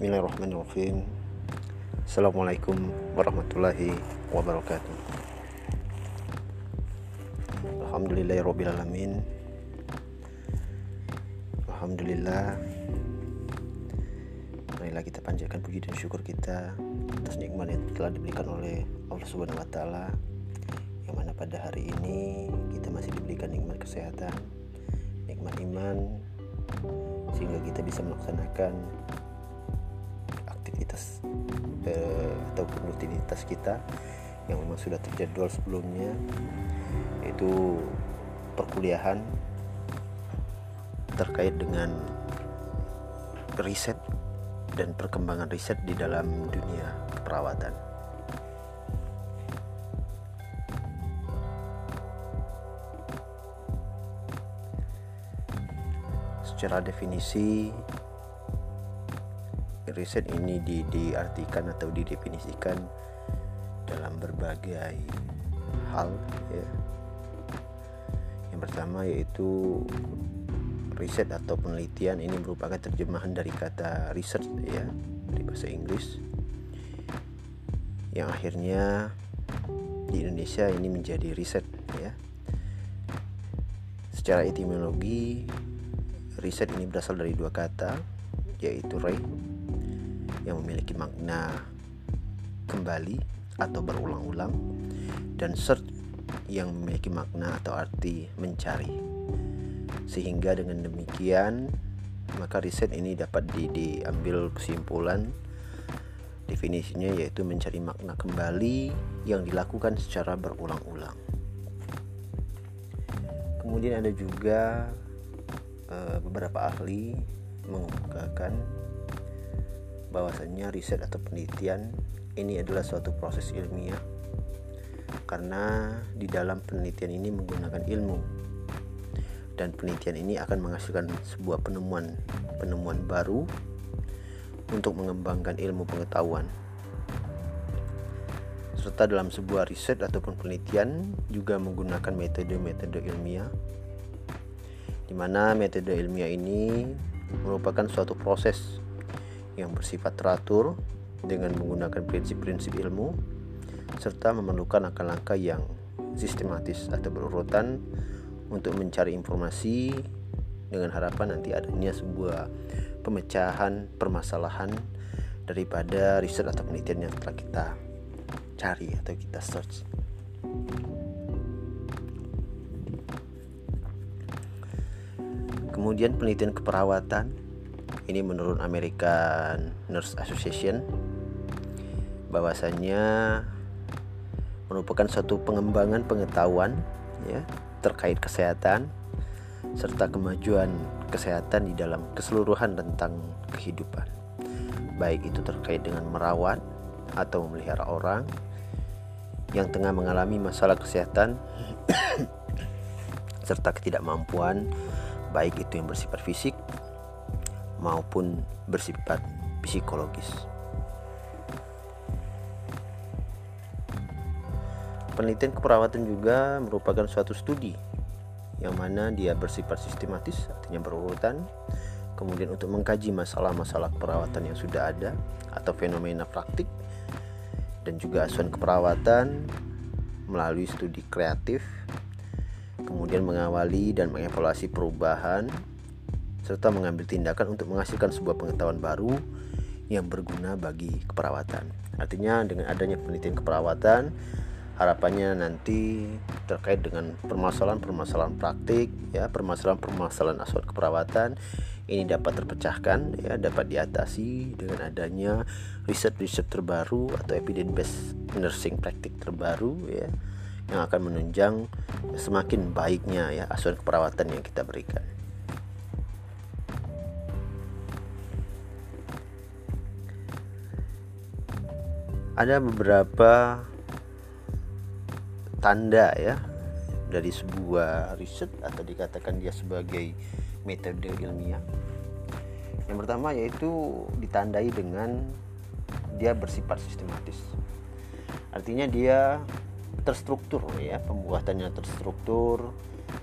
Bismillahirrahmanirrahim. Assalamualaikum warahmatullahi wabarakatuh. Alhamdulillahirrabbilalamin Alhamdulillah. Marilah kita panjatkan puji dan syukur kita atas nikmat yang telah diberikan oleh Allah Subhanahu wa taala yang mana pada hari ini kita masih diberikan nikmat kesehatan, nikmat iman sehingga kita bisa melaksanakan aktivitas eh, ataupun rutinitas kita yang memang sudah terjadwal sebelumnya yaitu perkuliahan terkait dengan riset dan perkembangan riset di dalam dunia perawatan. Secara definisi riset ini di, diartikan atau didefinisikan dalam berbagai hal ya. Yang pertama yaitu riset atau penelitian ini merupakan terjemahan dari kata research ya dari bahasa Inggris yang akhirnya di Indonesia ini menjadi riset ya. Secara etimologi riset ini berasal dari dua kata yaitu re yang memiliki makna kembali atau berulang-ulang dan search yang memiliki makna atau arti mencari. Sehingga dengan demikian maka riset ini dapat di, diambil kesimpulan definisinya yaitu mencari makna kembali yang dilakukan secara berulang-ulang. Kemudian ada juga e, beberapa ahli mengemukakan bahwasanya riset atau penelitian ini adalah suatu proses ilmiah karena di dalam penelitian ini menggunakan ilmu. Dan penelitian ini akan menghasilkan sebuah penemuan penemuan baru untuk mengembangkan ilmu pengetahuan. Serta dalam sebuah riset ataupun penelitian juga menggunakan metode-metode ilmiah di mana metode ilmiah ini merupakan suatu proses yang bersifat teratur dengan menggunakan prinsip-prinsip ilmu serta memerlukan langkah-langkah yang sistematis atau berurutan untuk mencari informasi dengan harapan nanti adanya sebuah pemecahan permasalahan daripada riset atau penelitian yang telah kita cari atau kita search. Kemudian penelitian keperawatan ini menurut American Nurse Association bahwasanya merupakan suatu pengembangan pengetahuan ya terkait kesehatan serta kemajuan kesehatan di dalam keseluruhan tentang kehidupan. Baik itu terkait dengan merawat atau memelihara orang yang tengah mengalami masalah kesehatan serta ketidakmampuan baik itu yang bersifat fisik maupun bersifat psikologis. Penelitian keperawatan juga merupakan suatu studi yang mana dia bersifat sistematis, artinya berurutan. Kemudian untuk mengkaji masalah-masalah keperawatan yang sudah ada atau fenomena praktik dan juga asuhan keperawatan melalui studi kreatif kemudian mengawali dan mengevaluasi perubahan serta mengambil tindakan untuk menghasilkan sebuah pengetahuan baru yang berguna bagi keperawatan. Artinya dengan adanya penelitian keperawatan harapannya nanti terkait dengan permasalahan-permasalahan praktik ya permasalahan-permasalahan asuhan keperawatan ini dapat terpecahkan ya dapat diatasi dengan adanya riset-riset terbaru atau evidence based nursing praktik terbaru ya yang akan menunjang semakin baiknya ya asuhan keperawatan yang kita berikan. Ada beberapa tanda ya dari sebuah riset atau dikatakan dia sebagai metode ilmiah. Yang pertama yaitu ditandai dengan dia bersifat sistematis. Artinya dia terstruktur ya, pembuatannya terstruktur.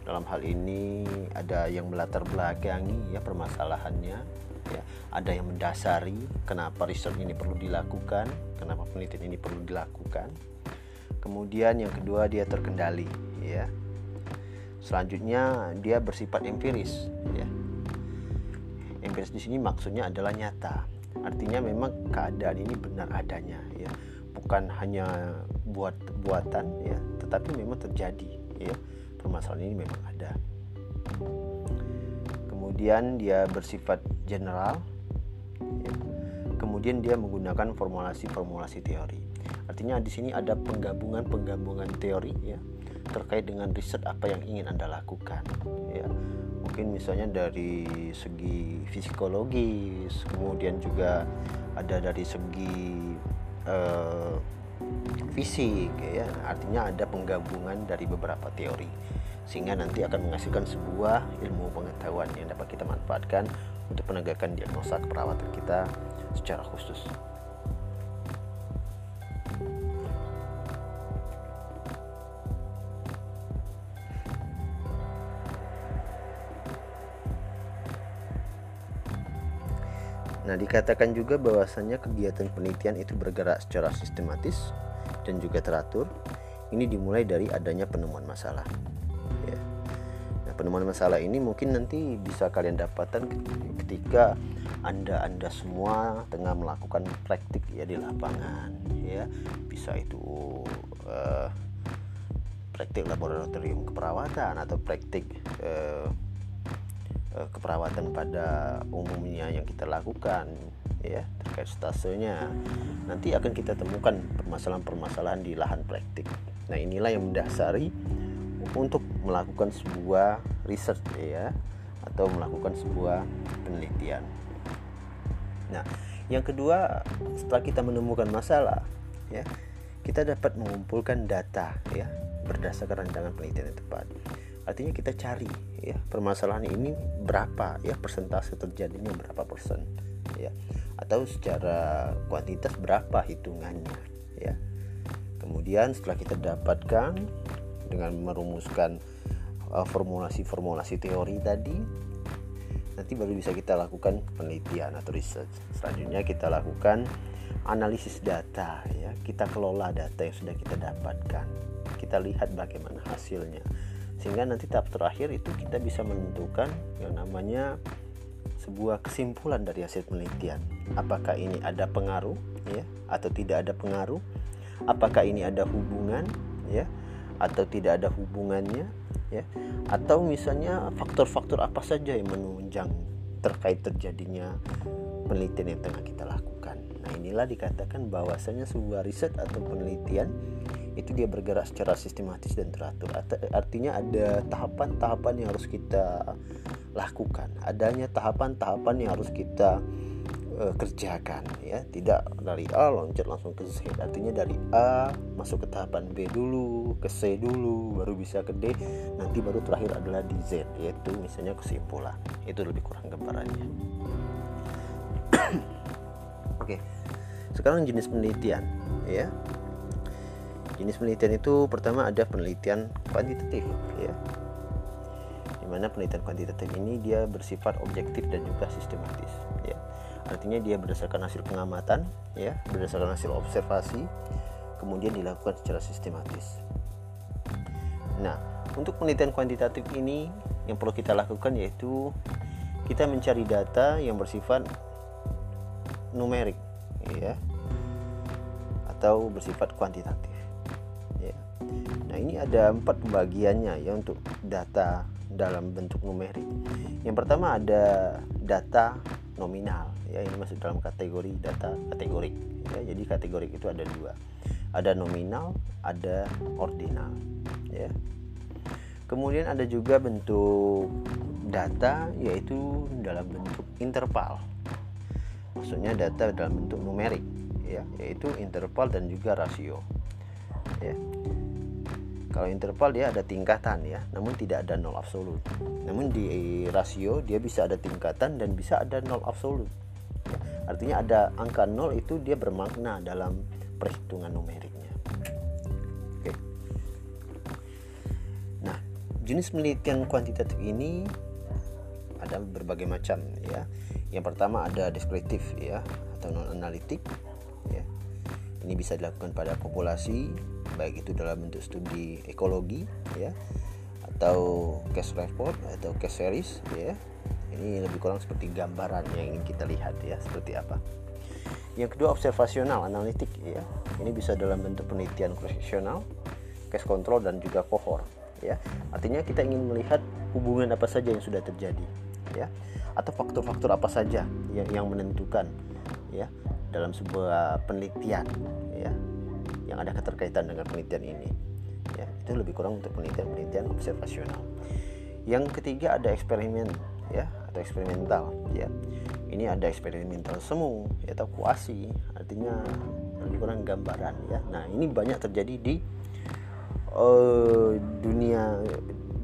Dalam hal ini ada yang melatar belakangi ya permasalahannya ya. Ada yang mendasari kenapa riset ini perlu dilakukan kenapa penelitian ini perlu dilakukan. Kemudian yang kedua dia terkendali ya. Selanjutnya dia bersifat empiris ya. Empiris di sini maksudnya adalah nyata. Artinya memang keadaan ini benar adanya ya. Bukan hanya buat buatan ya. Tetapi memang terjadi ya. Permasalahan ini memang ada kemudian dia bersifat general ya. kemudian dia menggunakan formulasi-formulasi teori. Artinya di sini ada penggabungan-penggabungan teori ya terkait dengan riset apa yang ingin anda lakukan ya. Mungkin misalnya dari segi psikologis kemudian juga ada dari segi uh, fisik ya. Artinya ada penggabungan dari beberapa teori sehingga nanti akan menghasilkan sebuah ilmu pengetahuan yang dapat kita manfaatkan untuk penegakan diagnosa keperawatan kita secara khusus. Nah, dikatakan juga bahwasannya kegiatan penelitian itu bergerak secara sistematis dan juga teratur. Ini dimulai dari adanya penemuan masalah. Penemuan masalah ini mungkin nanti bisa kalian dapatkan ketika anda-anda semua tengah melakukan praktik ya di lapangan, ya bisa itu uh, praktik laboratorium keperawatan atau praktik uh, Eh, keperawatan pada umumnya yang kita lakukan ya terkait stasenya nanti akan kita temukan permasalahan-permasalahan di lahan praktik. Nah, inilah yang mendasari untuk melakukan sebuah riset ya atau melakukan sebuah penelitian. Nah, yang kedua setelah kita menemukan masalah ya, kita dapat mengumpulkan data ya berdasarkan rancangan penelitian yang tepat artinya kita cari ya permasalahan ini berapa ya persentase terjadinya berapa persen ya atau secara kuantitas berapa hitungannya ya kemudian setelah kita dapatkan dengan merumuskan uh, formulasi-formulasi teori tadi nanti baru bisa kita lakukan penelitian atau research. Selanjutnya kita lakukan analisis data ya. Kita kelola data yang sudah kita dapatkan. Kita lihat bagaimana hasilnya. Sehingga nanti tahap terakhir itu kita bisa menentukan yang namanya sebuah kesimpulan dari hasil penelitian. Apakah ini ada pengaruh ya atau tidak ada pengaruh? Apakah ini ada hubungan ya atau tidak ada hubungannya ya. Atau misalnya faktor-faktor apa saja yang menunjang terkait terjadinya penelitian yang tengah kita lakukan. Nah inilah dikatakan bahwasanya sebuah riset atau penelitian itu dia bergerak secara sistematis dan teratur. Artinya ada tahapan-tahapan yang harus kita lakukan. Adanya tahapan-tahapan yang harus kita uh, kerjakan ya. Tidak dari A loncat langsung ke Z. Artinya dari A masuk ke tahapan B dulu ke C dulu baru bisa ke D. Nanti baru terakhir adalah di Z yaitu misalnya kesimpulan. Itu lebih kurang gambarannya. Oke. Sekarang jenis penelitian ya. Jenis penelitian itu pertama ada penelitian kuantitatif ya. Di mana penelitian kuantitatif ini dia bersifat objektif dan juga sistematis ya artinya dia berdasarkan hasil pengamatan ya berdasarkan hasil observasi kemudian dilakukan secara sistematis. Nah untuk penelitian kuantitatif ini yang perlu kita lakukan yaitu kita mencari data yang bersifat numerik ya atau bersifat kuantitatif Nah ini ada empat pembagiannya ya untuk data dalam bentuk numerik. Yang pertama ada data nominal ya ini masuk dalam kategori data kategorik ya. Jadi kategorik itu ada dua. Ada nominal ada ordinal ya. Kemudian ada juga bentuk data yaitu dalam bentuk interval. Maksudnya data dalam bentuk numerik ya yaitu interval dan juga rasio ya kalau interval dia ada tingkatan ya. Namun tidak ada nol absolut. Namun di rasio dia bisa ada tingkatan dan bisa ada nol absolut. Ya, artinya ada angka nol itu dia bermakna dalam perhitungan numeriknya. Oke. Nah jenis penelitian kuantitatif ini ada berbagai macam ya. Yang pertama ada deskriptif ya atau non analitik ya. Ini bisa dilakukan pada populasi baik itu dalam bentuk studi ekologi ya atau case report atau case series ya. Ini lebih kurang seperti gambaran yang ingin kita lihat ya seperti apa. Yang kedua observasional analitik ya. Ini bisa dalam bentuk penelitian profesional case control dan juga cohort ya. Artinya kita ingin melihat hubungan apa saja yang sudah terjadi ya atau faktor-faktor apa saja yang, yang menentukan ya dalam sebuah penelitian ya yang ada keterkaitan dengan penelitian ini ya itu lebih kurang untuk penelitian-penelitian observasional yang ketiga ada eksperimen ya atau eksperimental ya ini ada eksperimental semu ya, atau kuasi artinya lebih kurang gambaran ya nah ini banyak terjadi di uh, dunia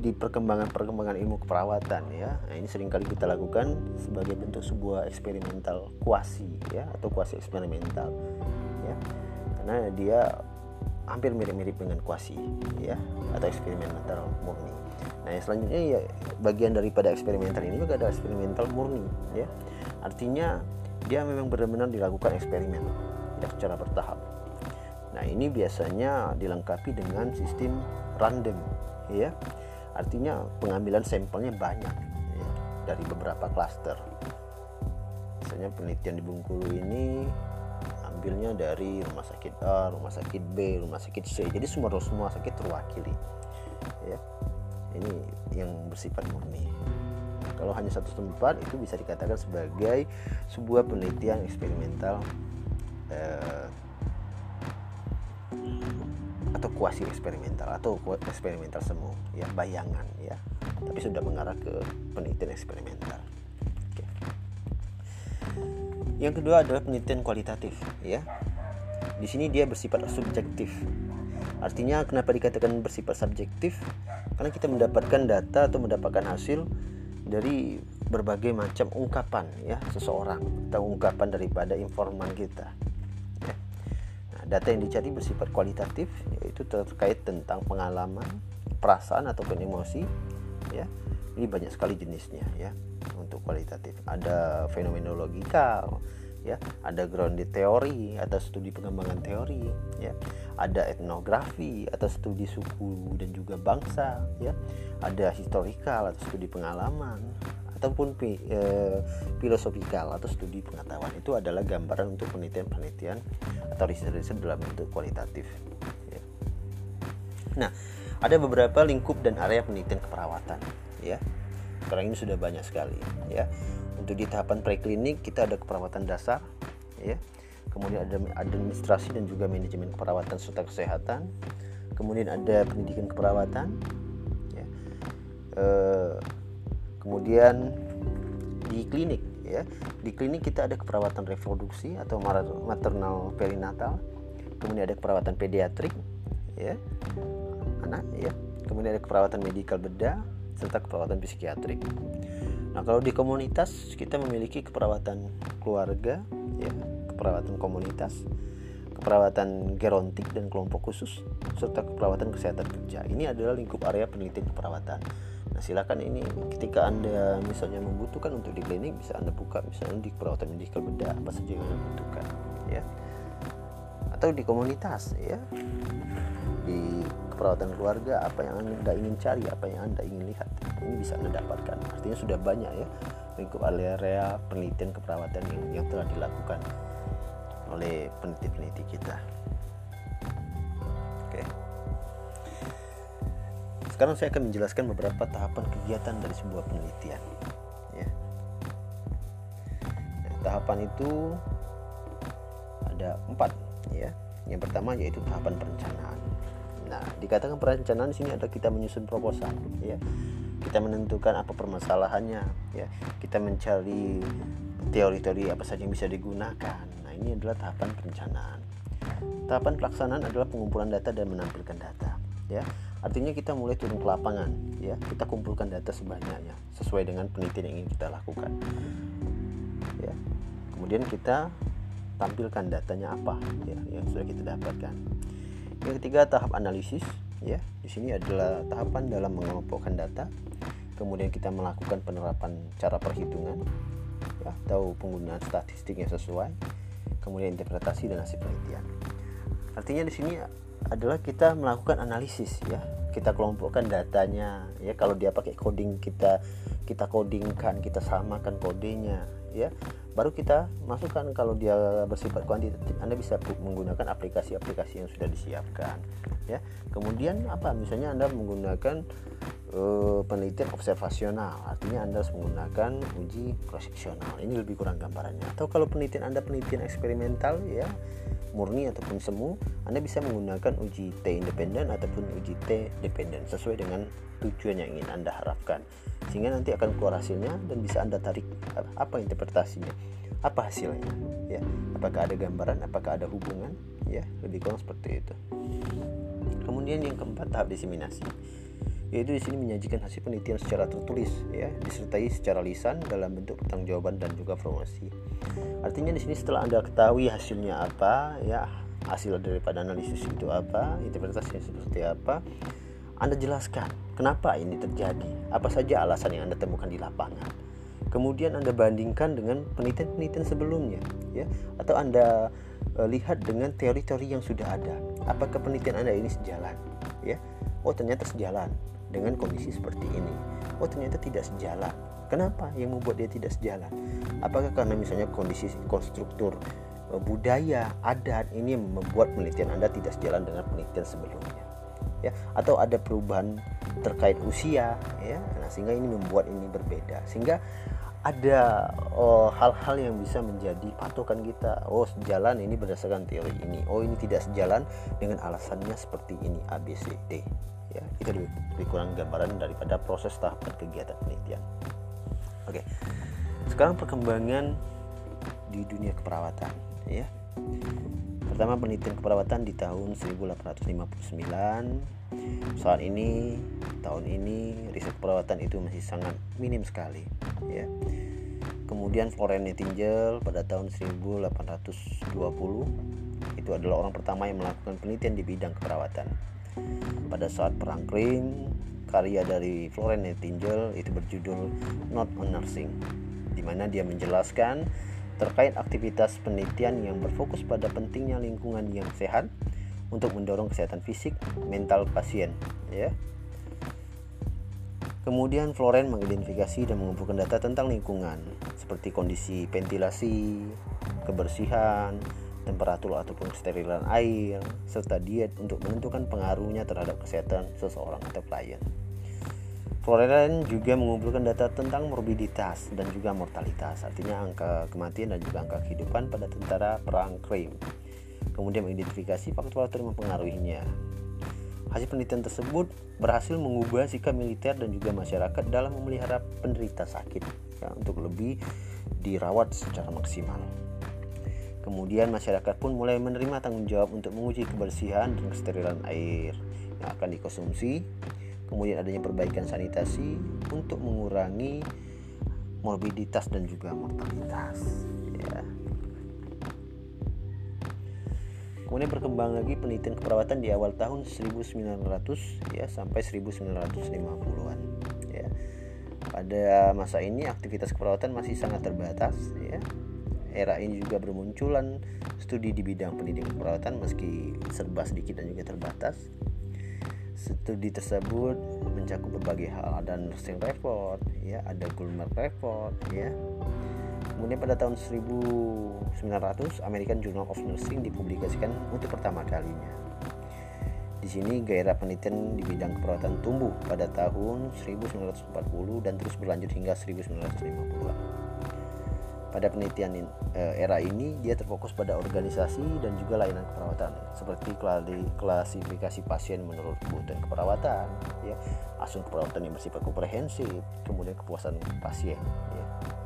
di perkembangan-perkembangan ilmu keperawatan ya. Nah, ini sering kali kita lakukan sebagai bentuk sebuah eksperimental kuasi ya atau kuasi eksperimental. Karena dia hampir mirip-mirip dengan kuasi ya atau eksperimental murni. Nah, yang selanjutnya ya bagian daripada eksperimental ini juga ada eksperimental murni ya. Artinya dia memang benar-benar dilakukan eksperimen ya secara bertahap. Nah, ini biasanya dilengkapi dengan sistem random ya Artinya pengambilan sampelnya banyak ya, dari beberapa klaster. Misalnya penelitian di Bungkulu ini ambilnya dari rumah sakit A, rumah sakit B, rumah sakit C. Jadi semua semua sakit terwakili. Ya. Ini yang bersifat murni. Kalau hanya satu tempat itu bisa dikatakan sebagai sebuah penelitian eksperimental eh, atau kuasi eksperimental atau eksperimental semu ya bayangan ya tapi sudah mengarah ke penelitian eksperimental. Yang kedua adalah penelitian kualitatif ya. Di sini dia bersifat subjektif. Artinya kenapa dikatakan bersifat subjektif? Karena kita mendapatkan data atau mendapatkan hasil dari berbagai macam ungkapan ya. Seseorang atau ungkapan daripada informan kita data yang dicari bersifat kualitatif yaitu terkait tentang pengalaman, perasaan ataupun emosi ya. Ini banyak sekali jenisnya ya untuk kualitatif. Ada fenomenologikal ya, ada grounded teori atau studi pengembangan teori ya. Ada etnografi atau studi suku dan juga bangsa ya. Ada historical atau studi pengalaman ataupun e, filosofikal atau studi pengetahuan itu adalah gambaran untuk penelitian-penelitian atau riset-riset dalam bentuk kualitatif. Ya. Nah, ada beberapa lingkup dan area penelitian keperawatan. Ya, sekarang ini sudah banyak sekali. Ya, untuk di tahapan preklinik kita ada keperawatan dasar. Ya, kemudian ada administrasi dan juga manajemen keperawatan serta kesehatan. Kemudian ada pendidikan keperawatan. Ya. E, kemudian di klinik ya di klinik kita ada keperawatan reproduksi atau maternal perinatal kemudian ada keperawatan pediatrik ya anak ya kemudian ada keperawatan medikal bedah serta keperawatan psikiatrik nah kalau di komunitas kita memiliki keperawatan keluarga ya keperawatan komunitas keperawatan gerontik dan kelompok khusus serta keperawatan kesehatan kerja ini adalah lingkup area penelitian keperawatan Nah, silakan ini ketika Anda misalnya membutuhkan untuk di klinik bisa Anda buka misalnya di perawatan medikal bedah apa saja yang Anda butuhkan ya. Atau di komunitas ya. Di keperawatan keluarga apa yang Anda ingin cari, apa yang Anda ingin lihat. Ini bisa Anda dapatkan. Artinya sudah banyak ya lingkup area penelitian keperawatan yang, yang telah dilakukan oleh peneliti-peneliti kita. Sekarang saya akan menjelaskan beberapa tahapan kegiatan dari sebuah penelitian. Ya. Nah, tahapan itu ada empat, ya. Yang pertama yaitu tahapan perencanaan. Nah, dikatakan perencanaan di sini ada kita menyusun proposal, ya. Kita menentukan apa permasalahannya, ya. Kita mencari teori-teori apa saja yang bisa digunakan. Nah, ini adalah tahapan perencanaan. Tahapan pelaksanaan adalah pengumpulan data dan menampilkan data, ya Artinya kita mulai turun ke lapangan, ya. Kita kumpulkan data sebanyaknya sesuai dengan penelitian yang ingin kita lakukan. Ya. Kemudian kita tampilkan datanya apa ya yang sudah kita dapatkan. Yang ketiga tahap analisis, ya. Di sini adalah tahapan dalam mengelompokkan data. Kemudian kita melakukan penerapan cara perhitungan, ya, atau penggunaan statistik yang sesuai. Kemudian interpretasi dan hasil penelitian. Artinya di sini adalah kita melakukan analisis ya. Kita kelompokkan datanya ya. Kalau dia pakai coding kita kita codingkan kita samakan kodenya ya baru kita masukkan kalau dia bersifat kuantitatif Anda bisa menggunakan aplikasi-aplikasi yang sudah disiapkan ya. Kemudian apa? Misalnya Anda menggunakan uh, penelitian observasional. Artinya Anda harus menggunakan uji cross ini lebih kurang gambarannya. Atau kalau penelitian Anda penelitian eksperimental ya murni ataupun semu Anda bisa menggunakan uji T independen ataupun uji T dependen sesuai dengan tujuan yang ingin Anda harapkan. Sehingga nanti akan keluar hasilnya dan bisa Anda tarik apa interpretasinya? Apa hasilnya? Ya apakah ada gambaran apakah ada hubungan? Ya lebih kurang seperti itu. Kemudian yang keempat tahap diseminasi yaitu di sini menyajikan hasil penelitian secara tertulis ya disertai secara lisan dalam bentuk pertanggungjawaban dan juga promosi. Artinya di sini setelah Anda ketahui hasilnya apa ya hasil daripada analisis itu apa, interpretasinya seperti apa, Anda jelaskan kenapa ini terjadi, apa saja alasan yang Anda temukan di lapangan. Kemudian Anda bandingkan dengan penelitian-penelitian sebelumnya ya atau Anda e, lihat dengan teori-teori yang sudah ada. Apakah penelitian Anda ini sejalan ya? Oh, ternyata sejalan dengan kondisi seperti ini. Oh ternyata tidak sejalan. Kenapa yang membuat dia tidak sejalan? Apakah karena misalnya kondisi konstruktur eh, budaya, adat ini membuat penelitian Anda tidak sejalan dengan penelitian sebelumnya? Ya, atau ada perubahan terkait usia ya. Nah, sehingga ini membuat ini berbeda. Sehingga ada oh, hal-hal oh, yang bisa menjadi patokan kita. Oh, sejalan ini berdasarkan teori ini. Oh, ini tidak sejalan dengan alasannya seperti ini A B C D. Ya itu lebih, lebih kurang gambaran daripada proses tahapan kegiatan penelitian. Oke. Sekarang perkembangan di dunia keperawatan ya. Pertama penelitian keperawatan di tahun 1859 saat ini tahun ini riset keperawatan itu masih sangat minim sekali ya. Kemudian Florence Nightingale pada tahun 1820 itu adalah orang pertama yang melakukan penelitian di bidang keperawatan. Pada saat perang Krim karya dari Florence Nightingale itu berjudul Not on Nursing di mana dia menjelaskan terkait aktivitas penelitian yang berfokus pada pentingnya lingkungan yang sehat untuk mendorong kesehatan fisik mental pasien ya Kemudian Florence mengidentifikasi dan mengumpulkan data tentang lingkungan seperti kondisi ventilasi, kebersihan, temperatur ataupun kesterilan air, serta diet untuk menentukan pengaruhnya terhadap kesehatan seseorang atau klien. Florence juga mengumpulkan data tentang morbiditas dan juga mortalitas, artinya angka kematian dan juga angka kehidupan pada tentara perang Krim. Kemudian mengidentifikasi faktor-faktor yang mempengaruhinya. Hasil penelitian tersebut berhasil mengubah sikap militer dan juga masyarakat dalam memelihara penderita sakit ya, untuk lebih dirawat secara maksimal. Kemudian masyarakat pun mulai menerima tanggung jawab untuk menguji kebersihan dan kesterilan air yang akan dikonsumsi. Kemudian adanya perbaikan sanitasi untuk mengurangi morbiditas dan juga mortalitas. Ya. Kemudian berkembang lagi penelitian keperawatan di awal tahun 1900 ya sampai 1950-an ya. Pada masa ini aktivitas keperawatan masih sangat terbatas ya era ini juga bermunculan studi di bidang pendidikan perawatan meski serba sedikit dan juga terbatas. Studi tersebut mencakup berbagai hal, ada nursing report, ya, ada Gulmer report, ya. Kemudian pada tahun 1900 American Journal of Nursing dipublikasikan untuk pertama kalinya. Di sini gairah penelitian di bidang keperawatan tumbuh pada tahun 1940 dan terus berlanjut hingga 1950-an. Pada penelitian eh, era ini dia terfokus pada organisasi dan juga layanan keperawatan seperti klasifikasi pasien menurut kebutuhan keperawatan, ya, asuh keperawatan yang bersifat komprehensif, kemudian kepuasan pasien. Ya.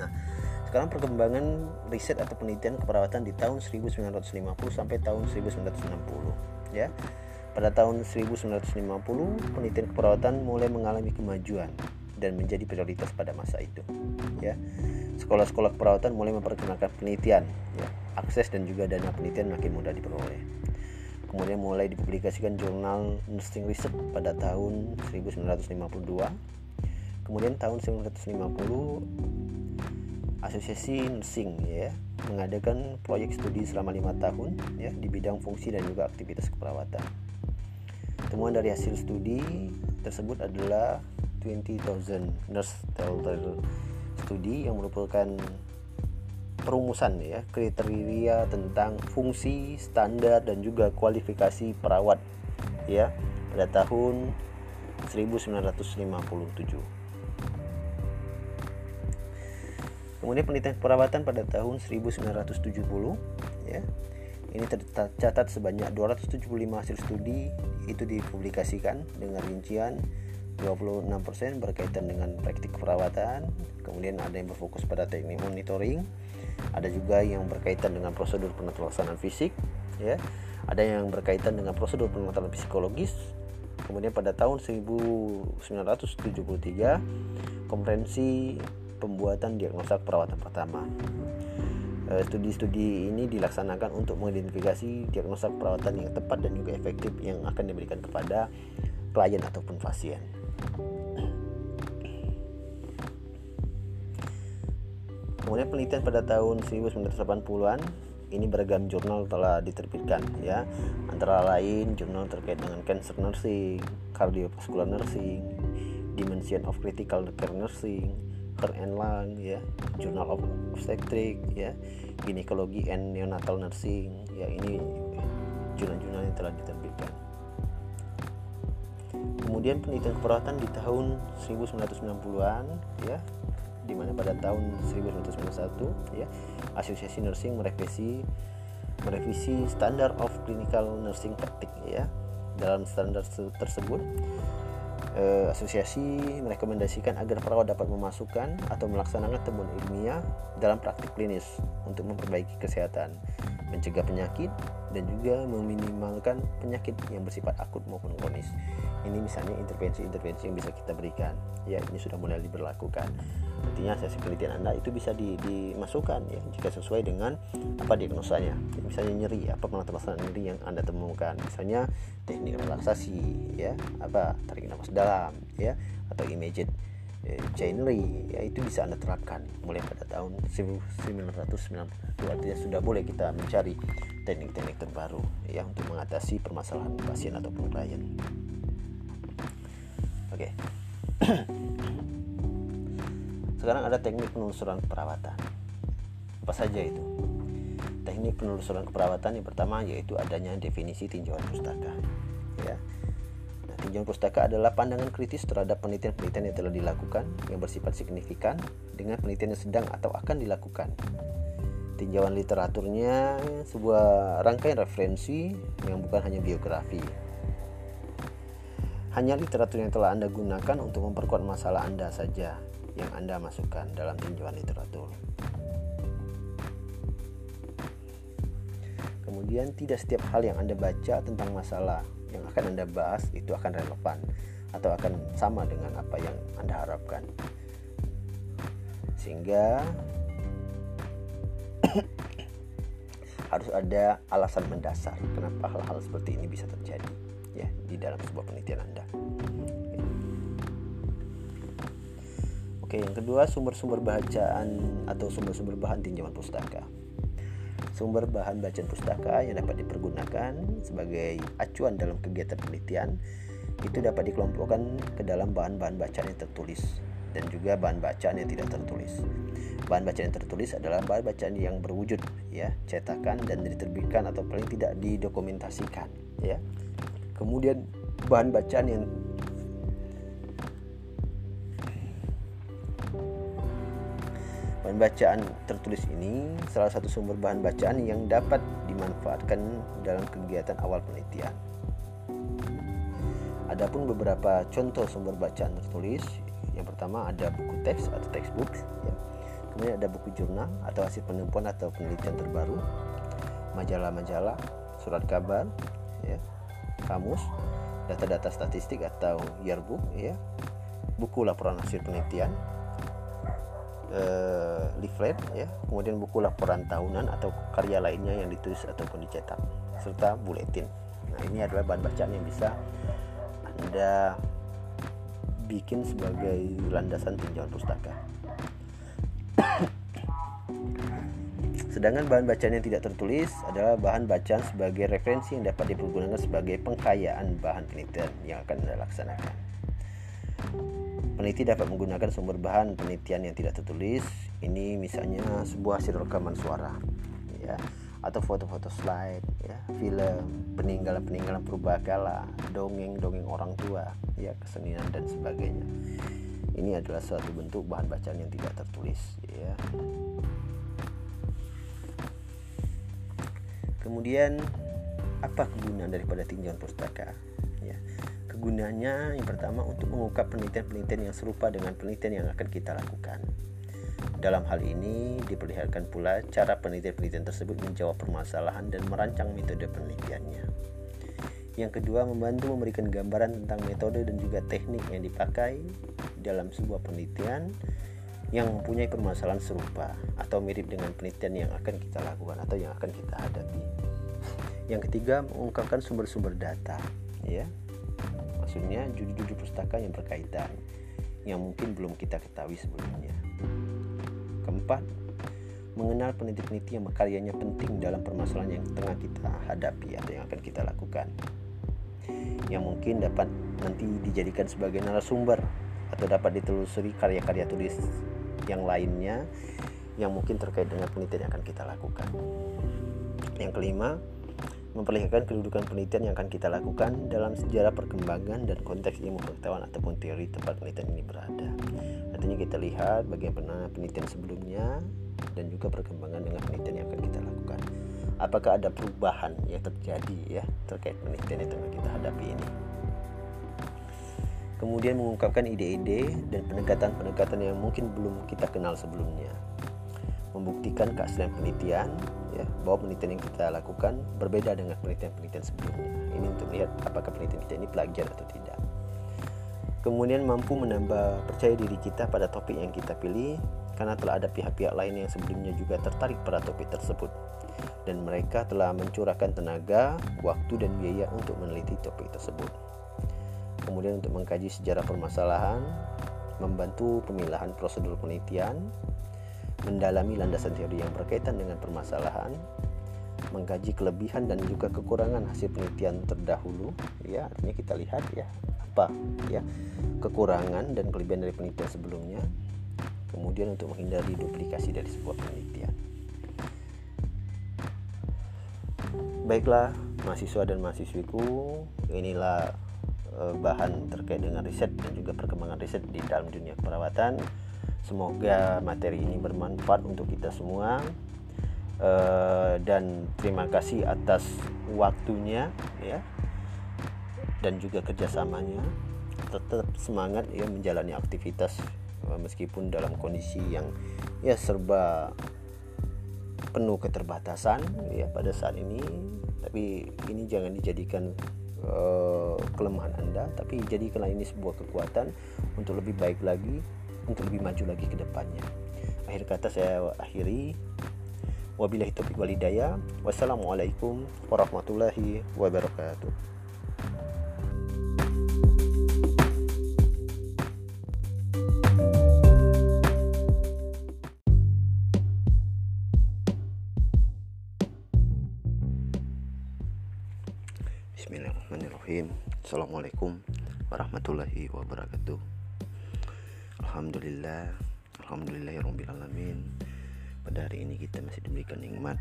Nah, sekarang perkembangan riset atau penelitian keperawatan di tahun 1950 sampai tahun 1960 ya. Pada tahun 1950 penelitian keperawatan mulai mengalami kemajuan dan menjadi prioritas pada masa itu. Ya, sekolah-sekolah keperawatan mulai memperkenalkan penelitian, ya, akses dan juga dana penelitian makin mudah diperoleh. Kemudian mulai dipublikasikan jurnal Nursing Research pada tahun 1952. kemudian tahun 1950 Asosiasi Nursing ya mengadakan proyek studi selama lima tahun ya di bidang fungsi dan juga aktivitas keperawatan. Temuan dari hasil studi tersebut adalah 20.000 nurse total studi yang merupakan perumusan ya kriteria tentang fungsi, standar dan juga kualifikasi perawat ya pada tahun 1957. Kemudian penelitian keperawatan pada tahun 1970 ya. Ini tercatat sebanyak 275 hasil studi itu dipublikasikan dengan rincian 26% berkaitan dengan praktik keperawatan, kemudian ada yang berfokus pada teknik monitoring, ada juga yang berkaitan dengan prosedur penelaksanaan fisik, ya. Ada yang berkaitan dengan prosedur penelaksanaan psikologis. Kemudian pada tahun 1973 konferensi pembuatan diagnosa perawatan pertama. Eh, studi-studi ini dilaksanakan untuk mengidentifikasi diagnosa perawatan yang tepat dan juga efektif yang akan diberikan kepada klien ataupun pasien. Kemudian penelitian pada tahun 1980-an ini beragam jurnal telah diterbitkan ya antara lain jurnal terkait dengan cancer nursing, cardiovascular nursing, dimension of critical care nursing, Doctor and Lung ya. Journal of Obstetric ya. Ginekologi and Neonatal Nursing ya ini jurnal-jurnal yang telah diterbitkan. Kemudian penelitian keperawatan di tahun 1990-an ya di mana pada tahun 1991 ya Asosiasi Nursing merevisi merevisi standar of clinical nursing practice ya dalam standar tersebut eh, asosiasi merekomendasikan agar perawat dapat memasukkan atau melaksanakan temuan ilmiah dalam praktik klinis untuk memperbaiki kesehatan, mencegah penyakit, dan juga meminimalkan penyakit yang bersifat akut maupun kronis. Ini misalnya intervensi-intervensi yang bisa kita berikan. Ya, ini sudah mulai diberlakukan. Artinya hasil penelitian Anda itu bisa di, dimasukkan ya jika sesuai dengan apa diagnosanya. Ya, misalnya nyeri, apa penatasan nyeri yang Anda temukan. Misalnya teknik relaksasi ya, apa tarik nafas dalam ya atau immediate eh, Chainry ya itu bisa anda terapkan mulai pada tahun 1990 artinya sudah boleh kita mencari teknik-teknik terbaru ya untuk mengatasi permasalahan pasien ataupun klien oke sekarang ada teknik penelusuran keperawatan apa saja itu teknik penelusuran keperawatan yang pertama yaitu adanya definisi tinjauan pustaka ya Tinjauan pustaka adalah pandangan kritis terhadap penelitian-penelitian yang telah dilakukan yang bersifat signifikan dengan penelitian yang sedang atau akan dilakukan. Tinjauan literaturnya sebuah rangkaian referensi yang bukan hanya biografi. Hanya literatur yang telah Anda gunakan untuk memperkuat masalah Anda saja yang Anda masukkan dalam tinjauan literatur. Kemudian tidak setiap hal yang Anda baca tentang masalah yang akan Anda bahas itu akan relevan atau akan sama dengan apa yang Anda harapkan. Sehingga harus ada alasan mendasar kenapa hal-hal seperti ini bisa terjadi ya di dalam sebuah penelitian Anda. Oke, yang kedua sumber-sumber bacaan atau sumber-sumber bahan tinjauan pustaka sumber bahan bacaan pustaka yang dapat dipergunakan sebagai acuan dalam kegiatan penelitian itu dapat dikelompokkan ke dalam bahan-bahan bacaan yang tertulis dan juga bahan bacaan yang tidak tertulis. Bahan bacaan yang tertulis adalah bahan bacaan yang berwujud ya, cetakan dan diterbitkan atau paling tidak didokumentasikan ya. Kemudian bahan bacaan yang Bahan bacaan tertulis ini salah satu sumber bahan bacaan yang dapat dimanfaatkan dalam kegiatan awal penelitian. Adapun beberapa contoh sumber bacaan tertulis, yang pertama ada buku teks atau textbook, ya. kemudian ada buku jurnal atau hasil penemuan atau penelitian terbaru, majalah-majalah, surat kabar, ya, kamus, data-data statistik atau yearbook, ya, buku laporan hasil penelitian, uh, leaflet ya kemudian buku laporan tahunan atau karya lainnya yang ditulis ataupun dicetak serta buletin nah ini adalah bahan bacaan yang bisa anda dibikin sebagai landasan tinjauan pustaka. Sedangkan bahan bacaan yang tidak tertulis adalah bahan bacaan sebagai referensi yang dapat dipergunakan sebagai pengkayaan bahan penelitian yang akan Anda laksanakan. Peneliti dapat menggunakan sumber bahan penelitian yang tidak tertulis. Ini misalnya sebuah hasil rekaman suara, ya, atau foto-foto slide, ya, film, peninggalan-peninggalan purbakala, dongeng-dongeng orang tua, ya, kesenian dan sebagainya. Ini adalah suatu bentuk bahan bacaan yang tidak tertulis, ya. Kemudian apa kegunaan daripada tinjauan pustaka? Ya, kegunaannya yang pertama untuk mengungkap penelitian-penelitian yang serupa dengan penelitian yang akan kita lakukan. Dalam hal ini diperlihatkan pula cara penelitian-penelitian tersebut menjawab permasalahan dan merancang metode penelitiannya. Yang kedua, membantu memberikan gambaran tentang metode dan juga teknik yang dipakai dalam sebuah penelitian yang mempunyai permasalahan serupa atau mirip dengan penelitian yang akan kita lakukan atau yang akan kita hadapi. Yang ketiga, mengungkapkan sumber-sumber data, ya. Maksudnya judul-judul pustaka yang berkaitan yang mungkin belum kita ketahui sebelumnya. Keempat, mengenal peneliti-peneliti yang karyanya penting dalam permasalahan yang tengah kita hadapi atau yang akan kita lakukan. Yang mungkin dapat nanti dijadikan sebagai narasumber atau dapat ditelusuri karya-karya tulis yang lainnya yang mungkin terkait dengan penelitian yang akan kita lakukan. Yang kelima, memperlihatkan kedudukan penelitian yang akan kita lakukan dalam sejarah perkembangan dan konteks ilmu pengetahuan ataupun teori tempat penelitian ini berada. Artinya kita lihat bagaimana penelitian sebelumnya dan juga perkembangan dengan penelitian yang akan kita lakukan. Apakah ada perubahan yang terjadi ya terkait penelitian yang tengah kita hadapi ini? kemudian mengungkapkan ide-ide dan pendekatan-pendekatan yang mungkin belum kita kenal sebelumnya. Membuktikan keaslian penelitian, ya, bahwa penelitian yang kita lakukan berbeda dengan penelitian-penelitian sebelumnya. Ini untuk melihat apakah penelitian kita ini plagiat atau tidak. Kemudian mampu menambah percaya diri kita pada topik yang kita pilih karena telah ada pihak-pihak lain yang sebelumnya juga tertarik pada topik tersebut dan mereka telah mencurahkan tenaga, waktu dan biaya untuk meneliti topik tersebut kemudian untuk mengkaji sejarah permasalahan, membantu pemilahan prosedur penelitian, mendalami landasan teori yang berkaitan dengan permasalahan, mengkaji kelebihan dan juga kekurangan hasil penelitian terdahulu, ya artinya kita lihat ya apa ya kekurangan dan kelebihan dari penelitian sebelumnya, kemudian untuk menghindari duplikasi dari sebuah penelitian. Baiklah mahasiswa dan mahasiswiku, inilah Eh, bahan terkait dengan riset dan juga perkembangan riset di dalam dunia keperawatan. Semoga materi ini bermanfaat untuk kita semua. Uh, dan terima kasih atas waktunya ya. Dan juga kerjasamanya. Tetap semangat ya menjalani aktivitas uh, meskipun dalam kondisi yang ya serba penuh keterbatasan ya pada saat ini. Tapi ini jangan dijadikan uh, kelemahan Anda, tapi jadikanlah ini sebuah kekuatan untuk lebih baik lagi, untuk lebih maju lagi ke depannya. Akhir kata saya akhiri. Wabillahi taufiq walhidayah. Wassalamualaikum warahmatullahi wabarakatuh. Bismillahirrahmanirrahim Assalamualaikum warahmatullahi wabarakatuh Alhamdulillah Alhamdulillahirrahmanirrahim Pada hari ini kita masih diberikan nikmat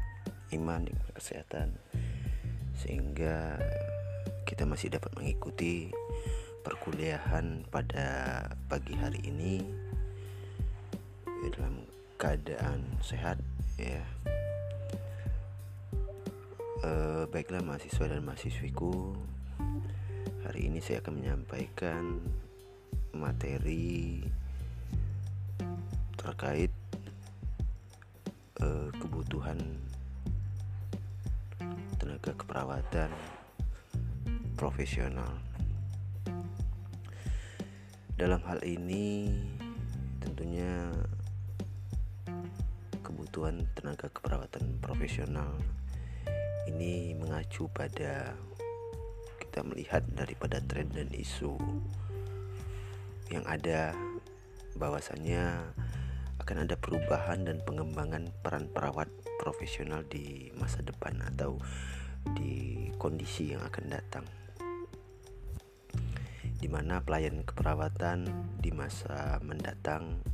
Iman, nikmat kesehatan. Sehingga kita masih dapat mengikuti perkuliahan pada pagi hari ini. Ya, Dalam keadaan sehat ya. Uh, baiklah mahasiswa dan mahasiswiku. Hari ini saya akan menyampaikan materi terkait uh, kebutuhan tenaga keperawatan profesional. Dalam hal ini tentunya kebutuhan tenaga keperawatan profesional ini mengacu pada kita melihat daripada tren dan isu yang ada bahwasannya akan ada perubahan dan pengembangan peran perawat profesional di masa depan atau di kondisi yang akan datang. Di mana pelayan keperawatan di masa mendatang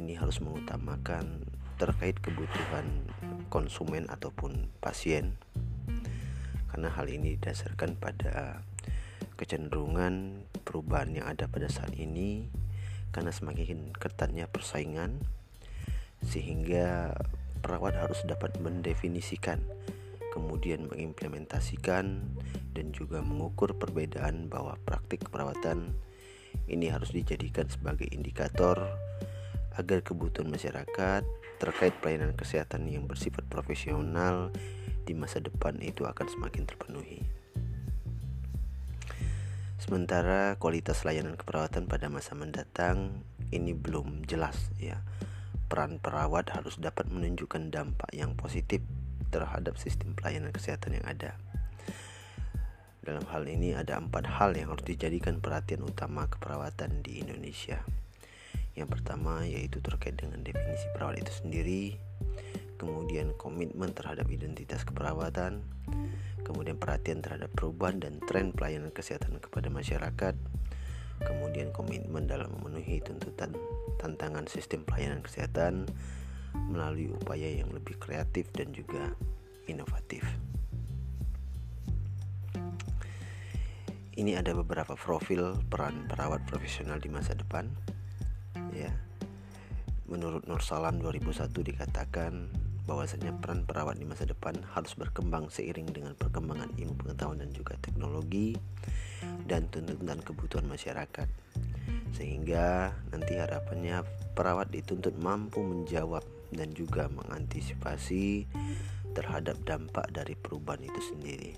ini harus mengutamakan terkait kebutuhan konsumen ataupun pasien. Karena hal ini didasarkan pada kecenderungan perubahan yang ada pada saat ini karena semakin ketatnya persaingan sehingga perawat harus dapat mendefinisikan kemudian mengimplementasikan dan juga mengukur perbedaan bahwa praktik perawatan ini harus dijadikan sebagai indikator agar kebutuhan masyarakat terkait pelayanan kesehatan yang bersifat profesional di masa depan itu akan semakin terpenuhi. Sementara kualitas layanan keperawatan pada masa mendatang ini belum jelas ya. Peran perawat harus dapat menunjukkan dampak yang positif terhadap sistem pelayanan kesehatan yang ada. Dalam hal ini ada empat hal yang harus dijadikan perhatian utama keperawatan di Indonesia. Yang pertama yaitu terkait dengan definisi perawat itu sendiri, kemudian komitmen terhadap identitas keperawatan, kemudian perhatian terhadap perubahan dan tren pelayanan kesehatan kepada masyarakat, kemudian komitmen dalam memenuhi tuntutan tantangan sistem pelayanan kesehatan, melalui upaya yang lebih kreatif dan juga inovatif. Ini ada beberapa profil peran perawat profesional di masa depan. Ya. Menurut Nur Salam 2001 dikatakan bahwasanya peran perawat di masa depan harus berkembang seiring dengan perkembangan ilmu pengetahuan dan juga teknologi dan tuntutan kebutuhan masyarakat. Sehingga nanti harapannya perawat dituntut mampu menjawab dan juga mengantisipasi terhadap dampak dari perubahan itu sendiri.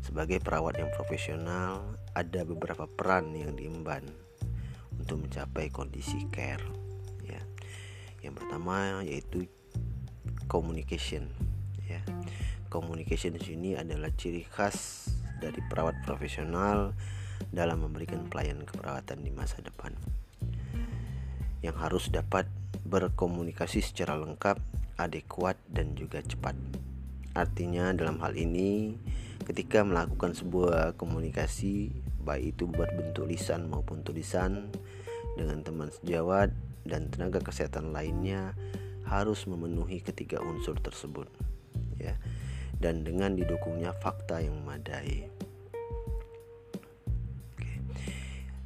Sebagai perawat yang profesional, ada beberapa peran yang diemban untuk mencapai kondisi care. Ya. Yang pertama yaitu communication. Ya. Communication di sini adalah ciri khas dari perawat profesional dalam memberikan pelayanan keperawatan di masa depan yang harus dapat berkomunikasi secara lengkap, adekuat, dan juga cepat. Artinya, dalam hal ini, ketika melakukan sebuah komunikasi, baik itu berbentuk lisan maupun tulisan, dengan teman sejawat dan tenaga kesehatan lainnya, harus memenuhi ketiga unsur tersebut, ya, dan dengan didukungnya fakta yang memadai.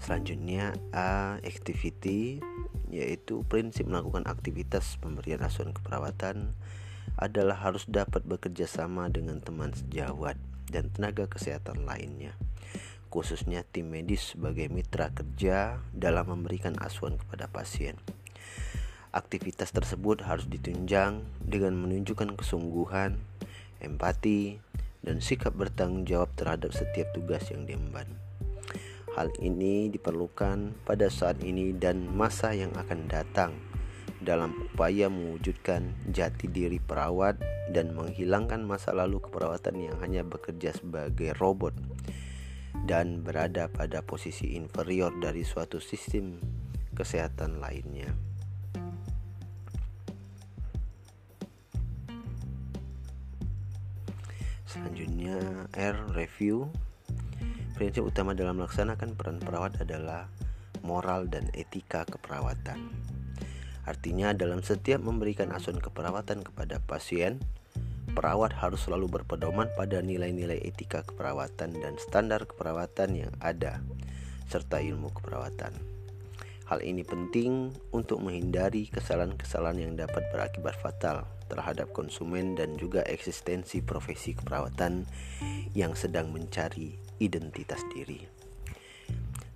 Selanjutnya A activity yaitu prinsip melakukan aktivitas pemberian asuhan keperawatan adalah harus dapat bekerja sama dengan teman sejawat dan tenaga kesehatan lainnya khususnya tim medis sebagai mitra kerja dalam memberikan asuhan kepada pasien. Aktivitas tersebut harus ditunjang dengan menunjukkan kesungguhan, empati, dan sikap bertanggung jawab terhadap setiap tugas yang diemban. Hal ini diperlukan pada saat ini dan masa yang akan datang dalam upaya mewujudkan jati diri perawat dan menghilangkan masa lalu keperawatan yang hanya bekerja sebagai robot dan berada pada posisi inferior dari suatu sistem kesehatan lainnya. Selanjutnya, R review Prinsip utama dalam melaksanakan peran perawat adalah moral dan etika keperawatan. Artinya dalam setiap memberikan asuhan keperawatan kepada pasien, perawat harus selalu berpedoman pada nilai-nilai etika keperawatan dan standar keperawatan yang ada serta ilmu keperawatan. Hal ini penting untuk menghindari kesalahan-kesalahan yang dapat berakibat fatal terhadap konsumen dan juga eksistensi profesi keperawatan yang sedang mencari identitas diri.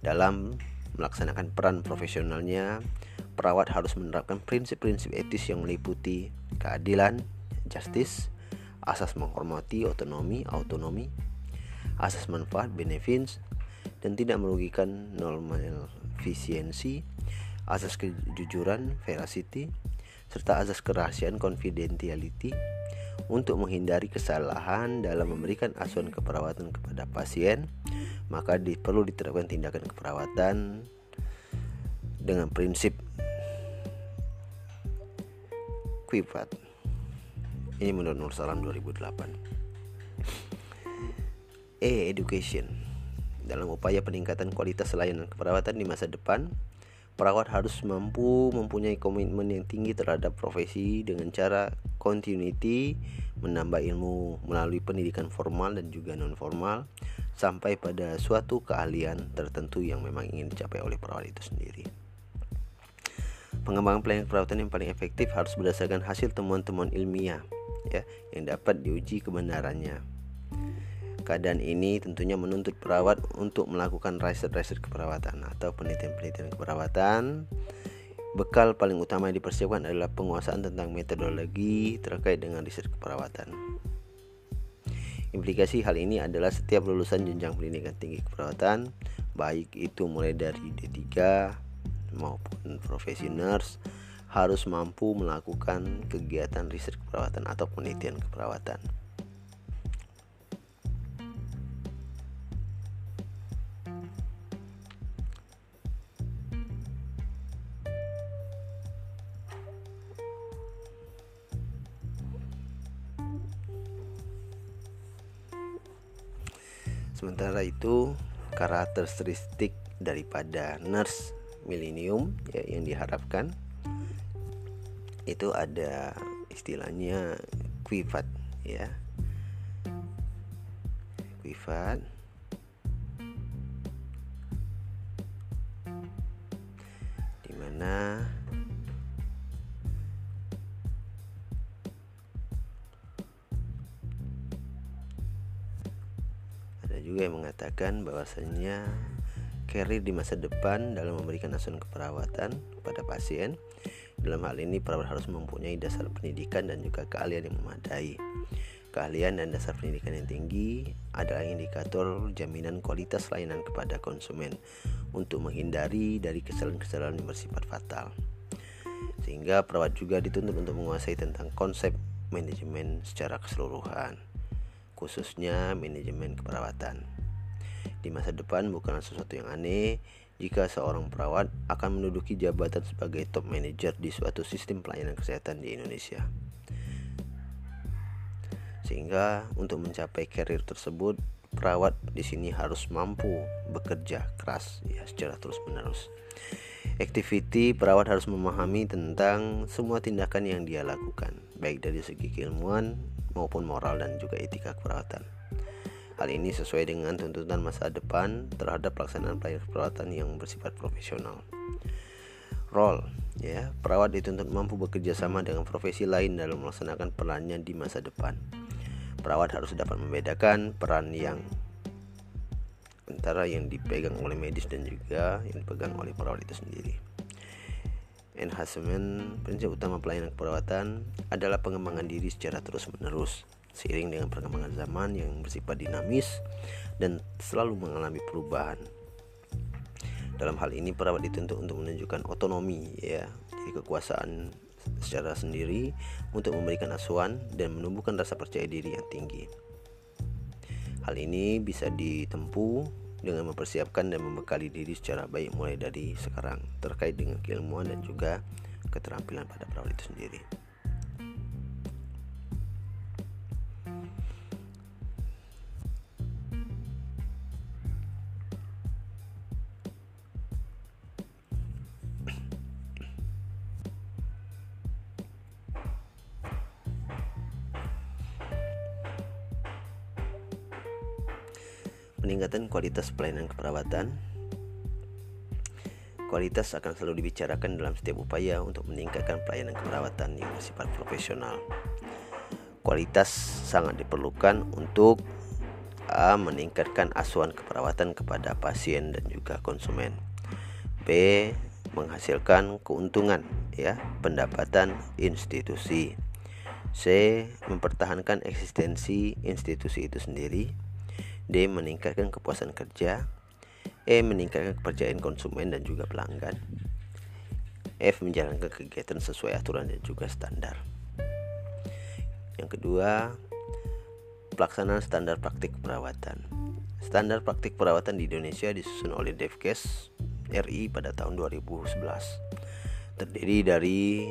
Dalam melaksanakan peran profesionalnya, perawat harus menerapkan prinsip-prinsip etis yang meliputi keadilan, justice, asas menghormati otonomi, autonomi, asas manfaat, benefits, dan tidak merugikan normal efisiensi, asas kejujuran, veracity, serta asas kerahasiaan confidentiality untuk menghindari kesalahan dalam memberikan asuhan keperawatan kepada pasien, maka di, perlu diterapkan tindakan keperawatan dengan prinsip Kuifat. Ini menurut Nur Salam 2008. E. Education Dalam upaya peningkatan kualitas layanan keperawatan di masa depan, perawat harus mampu mempunyai komitmen yang tinggi terhadap profesi dengan cara continuity, menambah ilmu melalui pendidikan formal dan juga non formal sampai pada suatu keahlian tertentu yang memang ingin dicapai oleh perawat itu sendiri. Pengembangan pelayanan perawatan yang paling efektif harus berdasarkan hasil temuan-temuan ilmiah ya yang dapat diuji kebenarannya. Keadaan ini tentunya menuntut perawat untuk melakukan riset-riset keperawatan atau penelitian-penelitian keperawatan. Bekal paling utama yang dipersiapkan adalah penguasaan tentang metodologi terkait dengan riset keperawatan. Implikasi hal ini adalah setiap lulusan jenjang pendidikan tinggi keperawatan, baik itu mulai dari D3 maupun profesi nurse harus mampu melakukan kegiatan riset keperawatan atau penelitian keperawatan. Karakteristik daripada nurse milenium ya yang diharapkan itu ada istilahnya kuifat ya. Kuifat mengatakan bahwasanya carrier di masa depan dalam memberikan asuhan keperawatan kepada pasien. Dalam hal ini, perawat harus mempunyai dasar pendidikan dan juga keahlian yang memadai. Keahlian dan dasar pendidikan yang tinggi adalah indikator jaminan kualitas layanan kepada konsumen untuk menghindari dari kesalahan-kesalahan yang bersifat fatal. Sehingga perawat juga dituntut untuk menguasai tentang konsep manajemen secara keseluruhan, khususnya manajemen keperawatan. Di masa depan bukanlah sesuatu yang aneh jika seorang perawat akan menduduki jabatan sebagai top manager di suatu sistem pelayanan kesehatan di Indonesia. Sehingga untuk mencapai karir tersebut, perawat di sini harus mampu bekerja keras ya secara terus-menerus. Activity perawat harus memahami tentang semua tindakan yang dia lakukan, baik dari segi keilmuan maupun moral dan juga etika keperawatan. Hal ini sesuai dengan tuntutan masa depan terhadap pelaksanaan pelayanan perawatan yang bersifat profesional. Role ya, perawat dituntut mampu bekerja sama dengan profesi lain dalam melaksanakan perannya di masa depan. Perawat harus dapat membedakan peran yang antara yang dipegang oleh medis dan juga yang dipegang oleh perawat itu sendiri. Enhancement prinsip utama pelayanan keperawatan adalah pengembangan diri secara terus-menerus seiring dengan perkembangan zaman yang bersifat dinamis dan selalu mengalami perubahan. Dalam hal ini perawat dituntut untuk menunjukkan otonomi ya, jadi kekuasaan secara sendiri untuk memberikan asuhan dan menumbuhkan rasa percaya diri yang tinggi. Hal ini bisa ditempuh dengan mempersiapkan dan membekali diri secara baik mulai dari sekarang terkait dengan keilmuan dan juga keterampilan pada perawat itu sendiri. Peningkatan kualitas pelayanan keperawatan Kualitas akan selalu dibicarakan dalam setiap upaya untuk meningkatkan pelayanan keperawatan yang bersifat profesional. Kualitas sangat diperlukan untuk A. Meningkatkan asuhan keperawatan kepada pasien dan juga konsumen. B. Menghasilkan keuntungan ya pendapatan institusi. C. Mempertahankan eksistensi institusi itu sendiri D. Meningkatkan kepuasan kerja E. Meningkatkan kepercayaan konsumen dan juga pelanggan F. Menjalankan kegiatan sesuai aturan dan juga standar Yang kedua, pelaksanaan standar praktik perawatan. Standar praktik perawatan di Indonesia disusun oleh Devkes RI pada tahun 2011. Terdiri dari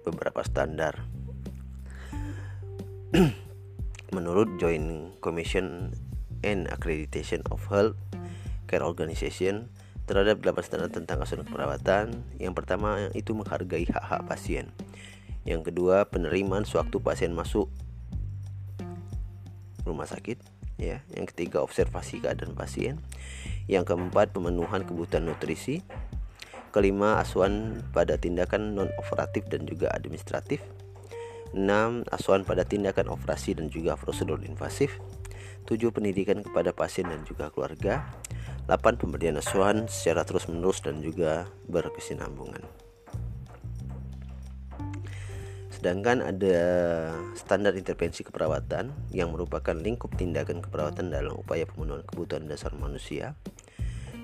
beberapa standar. Menurut Joint Commission and Accreditation of Health Care Organization terhadap 8 standar tentang asuransi perawatan. Yang pertama itu menghargai hak-hak pasien. Yang kedua, penerimaan sewaktu pasien masuk rumah sakit ya yang ketiga observasi keadaan pasien yang keempat pemenuhan kebutuhan nutrisi kelima asuhan pada tindakan non operatif dan juga administratif 6. Asuhan pada tindakan operasi dan juga prosedur invasif 7. Pendidikan kepada pasien dan juga keluarga 8. Pemberian asuhan secara terus-menerus dan juga berkesinambungan Sedangkan ada standar intervensi keperawatan yang merupakan lingkup tindakan keperawatan dalam upaya pemenuhan kebutuhan dasar manusia.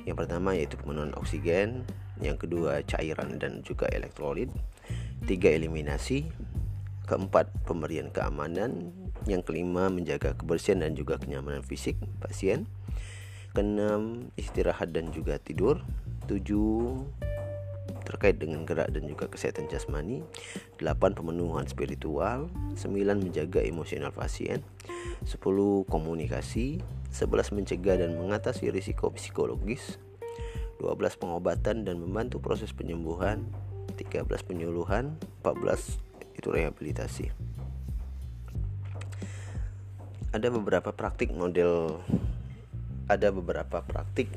Yang pertama yaitu pemenuhan oksigen, yang kedua cairan dan juga elektrolit, tiga eliminasi, keempat pemberian keamanan, yang kelima menjaga kebersihan dan juga kenyamanan fisik pasien, keenam istirahat dan juga tidur, tujuh terkait dengan gerak dan juga kesehatan jasmani. 8 pemenuhan spiritual. 9 menjaga emosional pasien. 10 komunikasi. 11 mencegah dan mengatasi risiko psikologis. 12 pengobatan dan membantu proses penyembuhan. 13 penyuluhan. 14 itu rehabilitasi ada beberapa praktik model ada beberapa praktik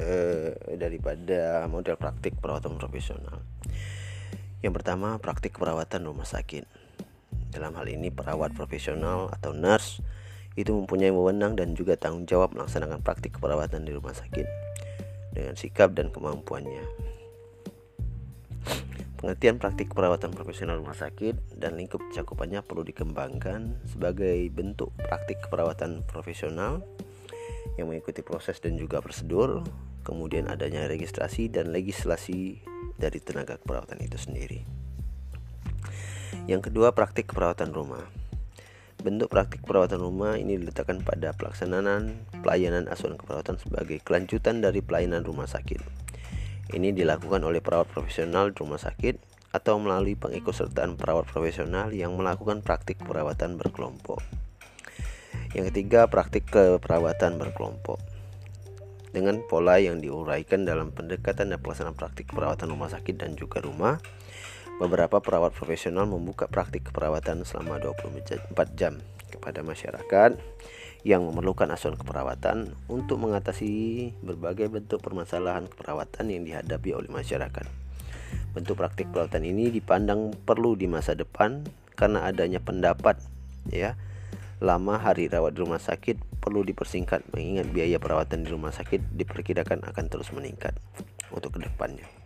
eh, daripada model praktik perawatan profesional. Yang pertama, praktik perawatan rumah sakit. Dalam hal ini, perawat profesional atau nurse itu mempunyai wewenang dan juga tanggung jawab melaksanakan praktik perawatan di rumah sakit dengan sikap dan kemampuannya. Pengertian praktik perawatan profesional rumah sakit dan lingkup cakupannya perlu dikembangkan sebagai bentuk praktik perawatan profesional yang mengikuti proses dan juga prosedur kemudian adanya registrasi dan legislasi dari tenaga keperawatan itu sendiri. Yang kedua, praktik keperawatan rumah. Bentuk praktik perawatan rumah ini diletakkan pada pelaksanaan pelayanan asuhan keperawatan sebagai kelanjutan dari pelayanan rumah sakit. Ini dilakukan oleh perawat profesional di rumah sakit atau melalui pengikutsertaan perawat profesional yang melakukan praktik perawatan berkelompok. Yang ketiga, praktik keperawatan berkelompok dengan pola yang diuraikan dalam pendekatan dan pelaksanaan praktik perawatan rumah sakit dan juga rumah. Beberapa perawat profesional membuka praktik keperawatan selama 24 jam kepada masyarakat yang memerlukan asuhan keperawatan untuk mengatasi berbagai bentuk permasalahan keperawatan yang dihadapi oleh masyarakat. Bentuk praktik perawatan ini dipandang perlu di masa depan karena adanya pendapat ya lama hari rawat di rumah sakit perlu dipersingkat mengingat biaya perawatan di rumah sakit diperkirakan akan terus meningkat untuk ke depannya.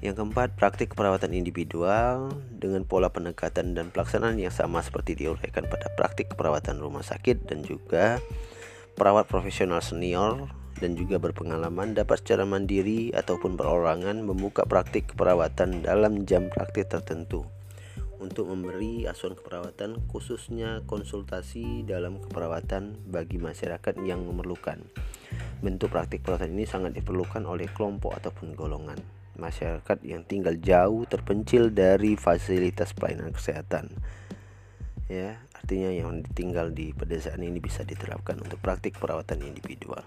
Yang keempat, praktik perawatan individual dengan pola pendekatan dan pelaksanaan yang sama seperti diuraikan pada praktik perawatan rumah sakit dan juga perawat profesional senior dan juga berpengalaman dapat secara mandiri ataupun berorangan membuka praktik perawatan dalam jam praktik tertentu untuk memberi asuhan keperawatan khususnya konsultasi dalam keperawatan bagi masyarakat yang memerlukan. Bentuk praktik perawatan ini sangat diperlukan oleh kelompok ataupun golongan masyarakat yang tinggal jauh terpencil dari fasilitas pelayanan kesehatan. Ya, artinya yang tinggal di pedesaan ini bisa diterapkan untuk praktik perawatan individual.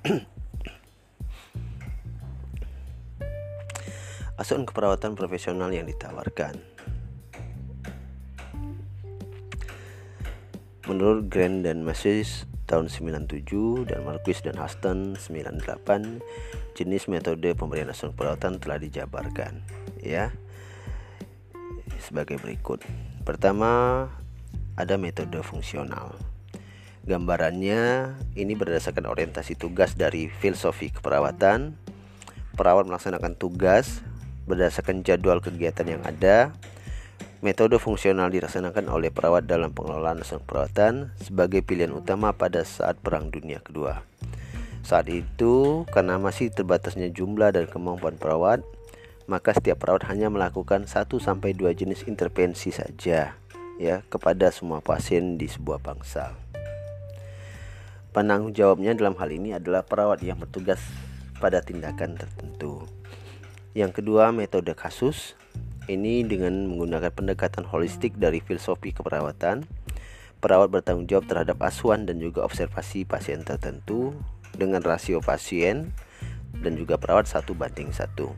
asuhan keperawatan profesional yang ditawarkan. Menurut Grant dan Masis tahun 97 dan Marquis dan Huston 98 jenis metode pemberian asuhan perawatan telah dijabarkan ya sebagai berikut. Pertama ada metode fungsional. Gambarannya ini berdasarkan orientasi tugas dari filosofi keperawatan. Perawat melaksanakan tugas berdasarkan jadwal kegiatan yang ada. Metode fungsional dilaksanakan oleh perawat dalam pengelolaan asuhan perawatan sebagai pilihan utama pada saat Perang Dunia Kedua. Saat itu, karena masih terbatasnya jumlah dan kemampuan perawat, maka setiap perawat hanya melakukan 1 sampai 2 jenis intervensi saja ya kepada semua pasien di sebuah bangsal. Penanggung jawabnya dalam hal ini adalah perawat yang bertugas pada tindakan tertentu. Yang kedua, metode kasus. Ini dengan menggunakan pendekatan holistik dari filosofi keperawatan. Perawat bertanggung jawab terhadap asuhan dan juga observasi pasien tertentu dengan rasio pasien dan juga perawat satu banding satu.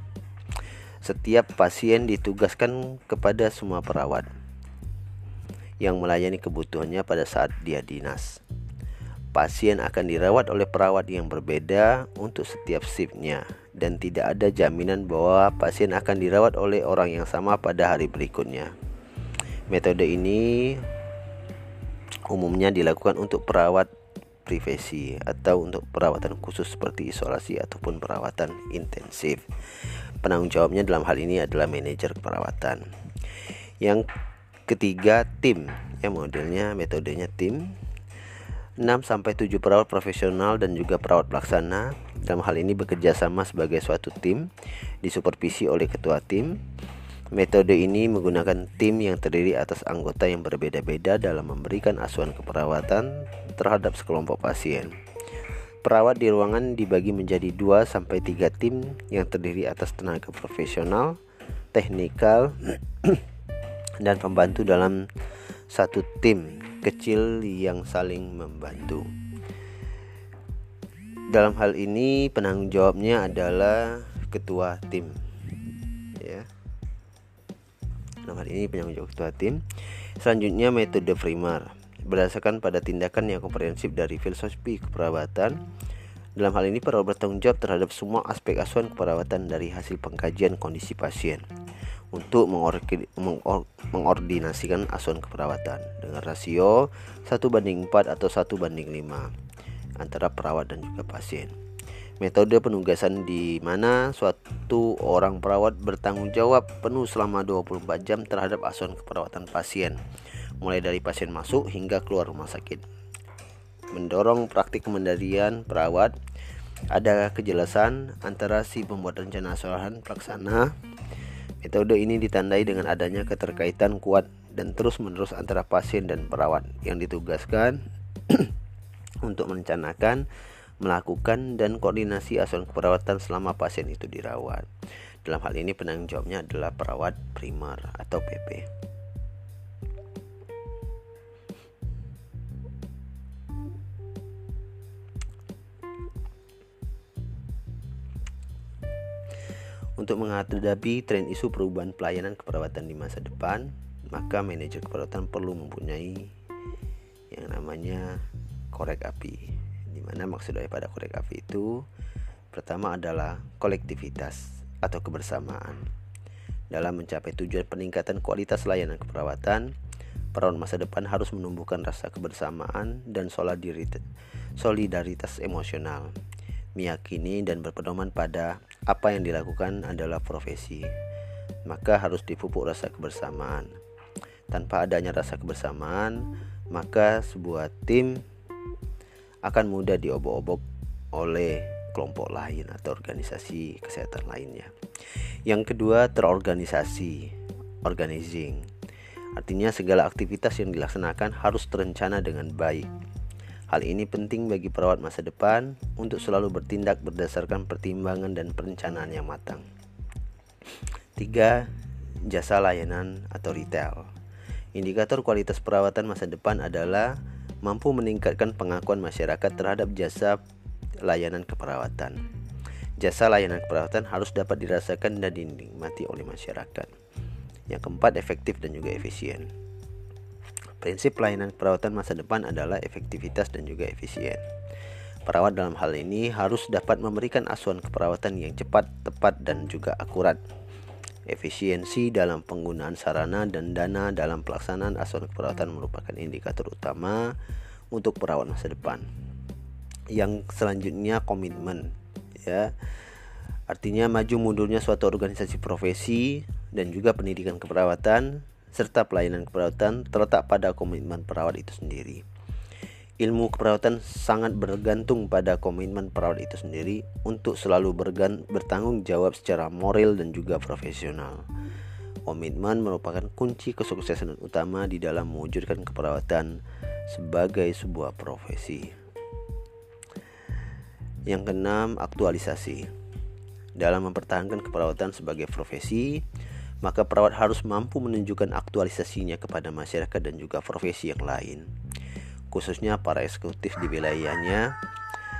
Setiap pasien ditugaskan kepada semua perawat yang melayani kebutuhannya pada saat dia dinas. Pasien akan dirawat oleh perawat yang berbeda untuk setiap shiftnya dan tidak ada jaminan bahwa pasien akan dirawat oleh orang yang sama pada hari berikutnya. Metode ini umumnya dilakukan untuk perawat privasi atau untuk perawatan khusus seperti isolasi ataupun perawatan intensif. Penanggung jawabnya dalam hal ini adalah manajer keperawatan. Yang ketiga tim, ya modelnya metodenya tim 6 sampai 7 perawat profesional dan juga perawat pelaksana dalam hal ini bekerja sama sebagai suatu tim disupervisi oleh ketua tim. Metode ini menggunakan tim yang terdiri atas anggota yang berbeda-beda dalam memberikan asuhan keperawatan terhadap sekelompok pasien. Perawat di ruangan dibagi menjadi 2 sampai 3 tim yang terdiri atas tenaga profesional, teknikal, dan pembantu dalam satu tim kecil yang saling membantu. Dalam hal ini penanggung jawabnya adalah ketua tim. Ya. Dalam hal ini penanggung jawab ketua tim. Selanjutnya metode primer berdasarkan pada tindakan yang komprehensif dari filosofi keperawatan. Dalam hal ini perawat bertanggung jawab terhadap semua aspek asuhan keperawatan dari hasil pengkajian kondisi pasien untuk mengordinasikan asuhan keperawatan dengan rasio 1 banding 4 atau 1 banding 5 antara perawat dan juga pasien. Metode penugasan di mana suatu orang perawat bertanggung jawab penuh selama 24 jam terhadap asuhan keperawatan pasien, mulai dari pasien masuk hingga keluar rumah sakit. Mendorong praktik kemandirian perawat, ada kejelasan antara si pembuat rencana asuhan pelaksana Metode ini ditandai dengan adanya keterkaitan kuat dan terus-menerus antara pasien dan perawat yang ditugaskan untuk merencanakan, melakukan, dan koordinasi asuhan keperawatan selama pasien itu dirawat. Dalam hal ini penanggung jawabnya adalah perawat primer atau PP. Untuk menghadapi tren isu perubahan pelayanan keperawatan di masa depan, maka manajer keperawatan perlu mempunyai yang namanya korek api. Di mana maksud daripada korek api itu pertama adalah kolektivitas atau kebersamaan. Dalam mencapai tujuan peningkatan kualitas layanan keperawatan, perawat masa depan harus menumbuhkan rasa kebersamaan dan solidaritas emosional meyakini dan berpedoman pada apa yang dilakukan adalah profesi, maka harus dipupuk rasa kebersamaan. Tanpa adanya rasa kebersamaan, maka sebuah tim akan mudah diobok-obok oleh kelompok lain atau organisasi kesehatan lainnya. Yang kedua, terorganisasi, organizing. Artinya segala aktivitas yang dilaksanakan harus terencana dengan baik Hal ini penting bagi perawat masa depan untuk selalu bertindak berdasarkan pertimbangan dan perencanaan yang matang. 3. Jasa layanan atau retail. Indikator kualitas perawatan masa depan adalah mampu meningkatkan pengakuan masyarakat terhadap jasa layanan keperawatan. Jasa layanan keperawatan harus dapat dirasakan dan dinikmati oleh masyarakat. Yang keempat, efektif dan juga efisien. Prinsip pelayanan perawatan masa depan adalah efektivitas dan juga efisien. Perawat dalam hal ini harus dapat memberikan asuhan keperawatan yang cepat, tepat, dan juga akurat. Efisiensi dalam penggunaan sarana dan dana dalam pelaksanaan asuhan keperawatan merupakan indikator utama untuk perawat masa depan. Yang selanjutnya komitmen, ya. Artinya maju mundurnya suatu organisasi profesi dan juga pendidikan keperawatan serta pelayanan keperawatan terletak pada komitmen perawat itu sendiri. Ilmu keperawatan sangat bergantung pada komitmen perawat itu sendiri untuk selalu bertanggung jawab secara moral dan juga profesional. Komitmen merupakan kunci kesuksesan utama di dalam mewujudkan keperawatan sebagai sebuah profesi. Yang keenam, aktualisasi. Dalam mempertahankan keperawatan sebagai profesi, maka perawat harus mampu menunjukkan aktualisasinya kepada masyarakat dan juga profesi yang lain khususnya para eksekutif di wilayahnya.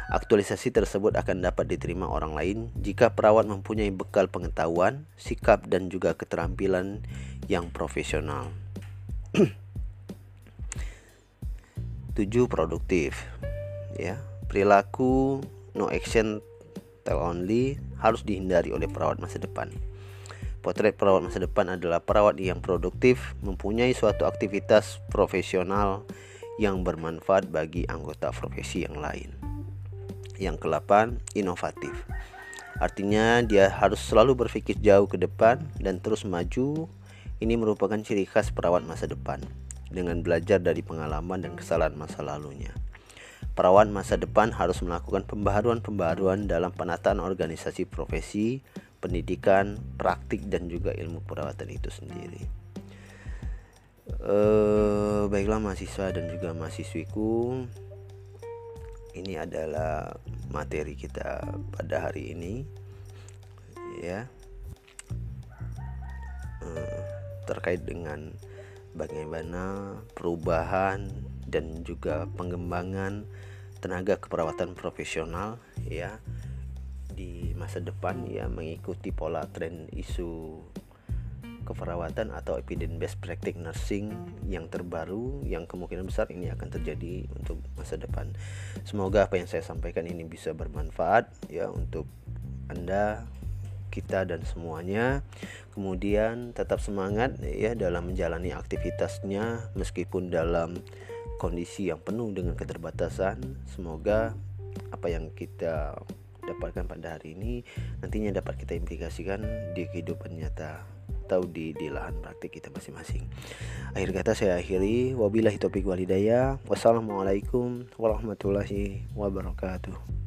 Aktualisasi tersebut akan dapat diterima orang lain jika perawat mempunyai bekal pengetahuan, sikap dan juga keterampilan yang profesional. 7 produktif. Ya, perilaku no action tell only harus dihindari oleh perawat masa depan. Potret perawat masa depan adalah perawat yang produktif, mempunyai suatu aktivitas profesional yang bermanfaat bagi anggota profesi yang lain. Yang ke-8, inovatif. Artinya dia harus selalu berpikir jauh ke depan dan terus maju. Ini merupakan ciri khas perawat masa depan dengan belajar dari pengalaman dan kesalahan masa lalunya. Perawat masa depan harus melakukan pembaharuan-pembaharuan dalam penataan organisasi profesi, pendidikan, praktik dan juga ilmu perawatan itu sendiri uh, baiklah mahasiswa dan juga mahasiswiku. Ini adalah materi kita pada hari ini ya. Uh, terkait dengan bagaimana perubahan dan juga pengembangan tenaga keperawatan profesional ya di masa depan ya mengikuti pola tren isu keperawatan atau evidence based practice nursing yang terbaru yang kemungkinan besar ini akan terjadi untuk masa depan. Semoga apa yang saya sampaikan ini bisa bermanfaat ya untuk Anda, kita dan semuanya. Kemudian tetap semangat ya dalam menjalani aktivitasnya meskipun dalam kondisi yang penuh dengan keterbatasan. Semoga apa yang kita dapatkan pada hari ini nantinya dapat kita implikasikan di kehidupan nyata atau di di lahan praktik kita masing-masing. Akhir kata saya akhiri wabillahi taufiq walhidayah. Wassalamualaikum warahmatullahi wabarakatuh.